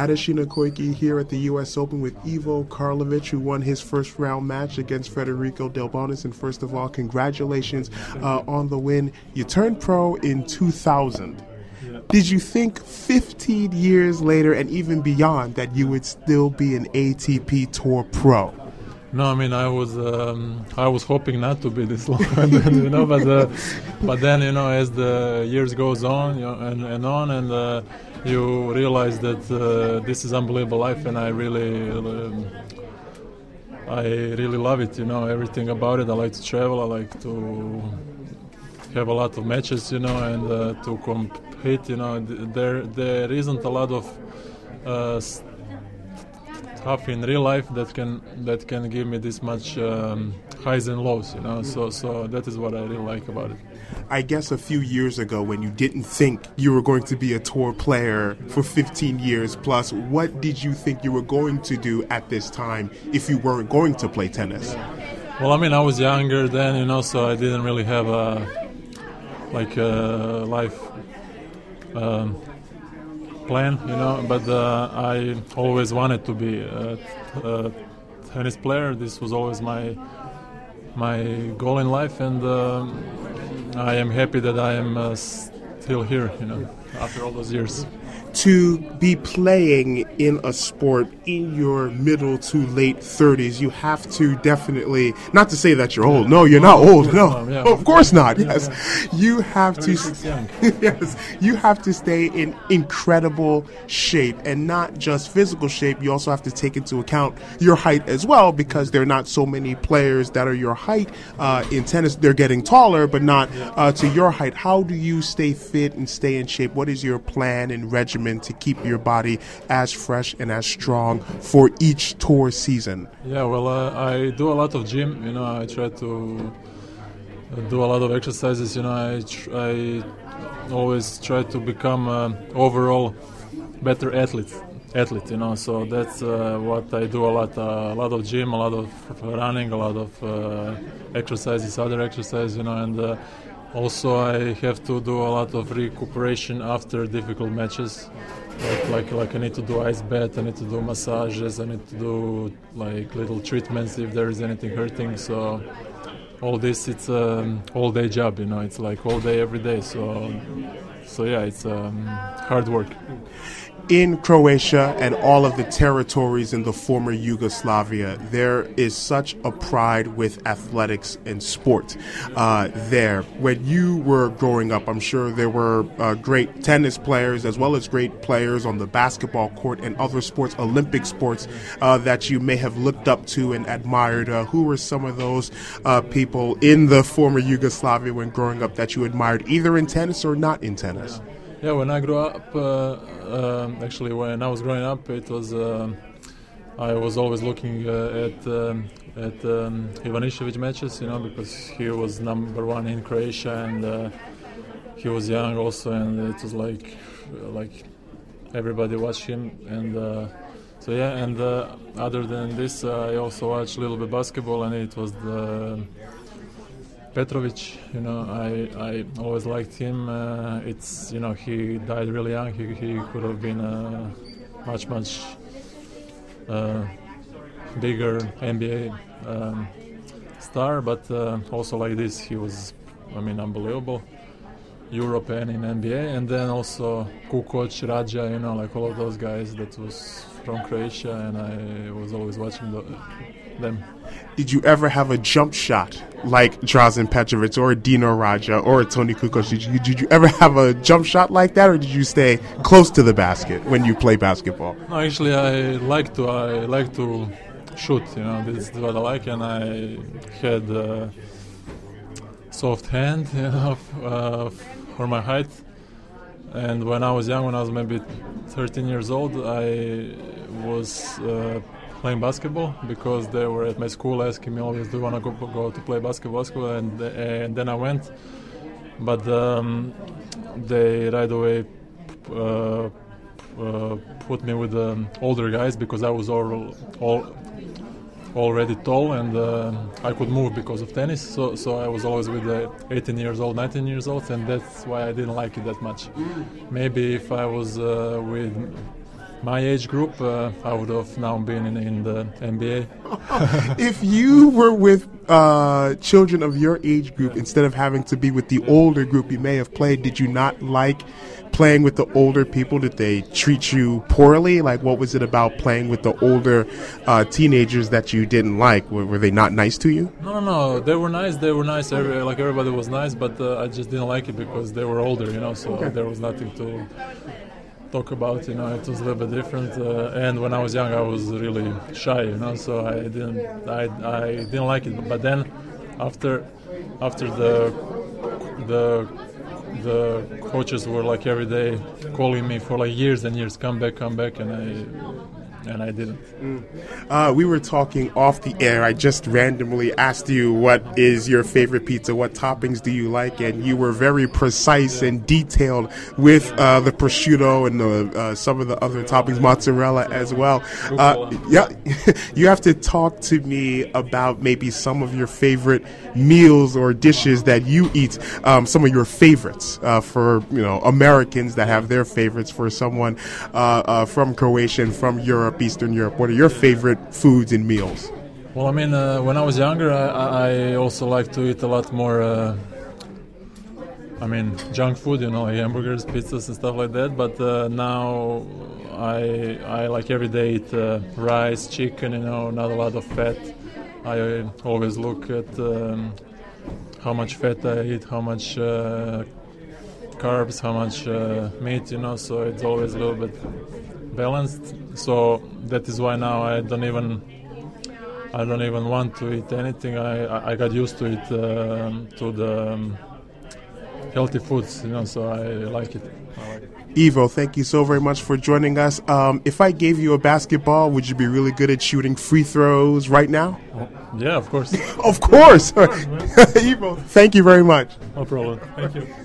Adesina Koike here at the U.S. Open with Ivo Karlovic, who won his first round match against Federico Delbonis. And first of all, congratulations uh, on the win. You turned pro in 2000. Did you think 15 years later and even beyond that you would still be an ATP Tour pro? No, I mean I was um, I was hoping not to be this long, you know, but uh, but then you know as the years goes on you know, and, and on and uh, you realize that uh, this is unbelievable life and I really um, I really love it, you know, everything about it. I like to travel, I like to have a lot of matches, you know, and uh, to compete, you know, there there isn't a lot of uh, in real life that can that can give me this much um, highs and lows you know? So so that is what i really like about it. I guess a few years ago when you didn't think you were going to be a tour player for 15 years plus what did you think you were going to do at this time if you weren't going to play tennis? Well i mean i was younger then you know so i didn't really have a like a life um, plan, you know. But uh, I always wanted to be a, tennis player. This was always my my goal in life, and uh, I am happy that I am uh, still here, you know, after all those years to be playing in a sport in your middle to late 30s, you have to definitely, not to say that you're old. No, you're not old. No, yeah. of course not. Yes. You have to, yes, you have to stay in incredible shape and not just physical shape. You also have to take into account your height as well because there are not so many players that are your height uh, in tennis. They're getting taller, but not uh, to your height. How do you stay fit and stay in shape? What is your plan and regimen? Regimen to keep your body as fresh and as strong for each tour season? Yeah, well, uh, I do a lot of gym. You know, I try to uh, do a lot of exercises. You know, I tr- I always try to become uh, overall better athlete. Athlete, you know, so that's uh, what I do a lot. Uh, a lot of gym, a lot of running, a lot of uh, exercises, other exercises, you know, and also, I have to do a lot of recuperation after difficult matches. Like, like, like I need to do ice bath, I need to do massages, I need to do like little treatments if there is anything hurting. So all this, it's an all day job, you know. It's like all day, every day. So, so yeah, it's um, hard work in Croatia and all of the territories in the former Yugoslavia, there is such a pride with athletics and sport uh, there. When you were growing up, I'm sure there were uh, great tennis players as well as great players on the basketball court and other sports, Olympic sports, uh, that you may have looked up to and admired. Uh, who were some of those uh, people in the former Yugoslavia when growing up that you admired, either in tennis or not in tennis? Yeah, when I grew up, uh, um, actually, when I was growing up, it was uh, I was always looking uh, at um, at um, Ivanišević matches, you know, because he was number one in Croatia and uh, he was young also, and it was like like everybody watched him, and uh, so yeah. And uh, other than this, I also watched a little bit basketball, and it was the Petrovic, you know, I, I always liked him. Uh, it's you know he died really young. He, he could have been a much much uh, bigger NBA um, star, but uh, also like this, he was, I mean, unbelievable. European in NBA, and then also Kukoc, Radja, you know, like all of those guys that was from Croatia, and I was always watching the, them. Did you ever have a jump shot like Drazen Petrovic or Dino Radja or Tony Kukoc? Did you, did you ever have a jump shot like that, or did you stay close to the basket when you play basketball? No, actually, I like to. I like to shoot. You know, this is what I like, and I had a soft hand, you know, uh, for my height. And when I was young, when I was maybe 13 years old, I was. Uh, playing basketball because they were at my school asking me always, "Do you want to go, go to play basketball?" basketball? And and then I went, but um, they right away uh, uh, put me with the older guys because I was all, all already tall and uh, I could move because of tennis. So so I was always with the 18 years old, 19 years old, and that's why I didn't like it that much. Maybe if I was uh, with my age group, uh, I would have now been in, in the NBA. if you were with uh, children of your age group instead of having to be with the older group you may have played, did you not like playing with the older people? Did they treat you poorly? Like, what was it about playing with the older uh, teenagers that you didn't like? Were, were, they not nice to you? No, no, no. They were nice. They were nice. Every, like everybody was nice, but uh, I just didn't like it because they were older, you know. So okay. there was nothing to talk about. You know, it was a little bit different. Uh, and when I was young, I was really shy. You know, so I didn't, I, I didn't like it. But then, after, after the, the, the coaches were like every day calling me for like years and years, come back, come back, and I and I didn't. Mm. Uh, we were talking off the air. I just randomly asked you what is your favorite pizza, what toppings do you like, and you were very precise and detailed with uh, the prosciutto and the, uh, some of the other toppings, mozzarella as well. Uh, yeah, you have to talk to me about maybe some of your favorite meals or dishes that you eat. Um, some of your favorites uh, for you know Americans that have their favorites. For someone uh, from Croatia and from Europe Europe, Eastern Europe? What are your favorite foods and meals? Well, I mean, uh, when I was younger, I, I, also like to eat a lot more. Uh, I mean, junk food, you know, hamburgers, pizzas, and stuff like that. But uh, now, I I like every day eat uh, rice, chicken, you know, not a lot of fat. I always look at um, how much fat I eat, how much uh, carbs, how much uh, meat, you know. So it's always a little bit balanced. So that is why now I don't even I don't even want to eat anything. I I got used to it uh, to the um, healthy foods, you know. So I like it. I like it. Ivo, thank you so very much for joining us. Um, if I gave you a basketball, would you be really good at shooting free throws right now? Oh, yeah, of course. of course. Ivo, thank you very much. No problem. Thank you.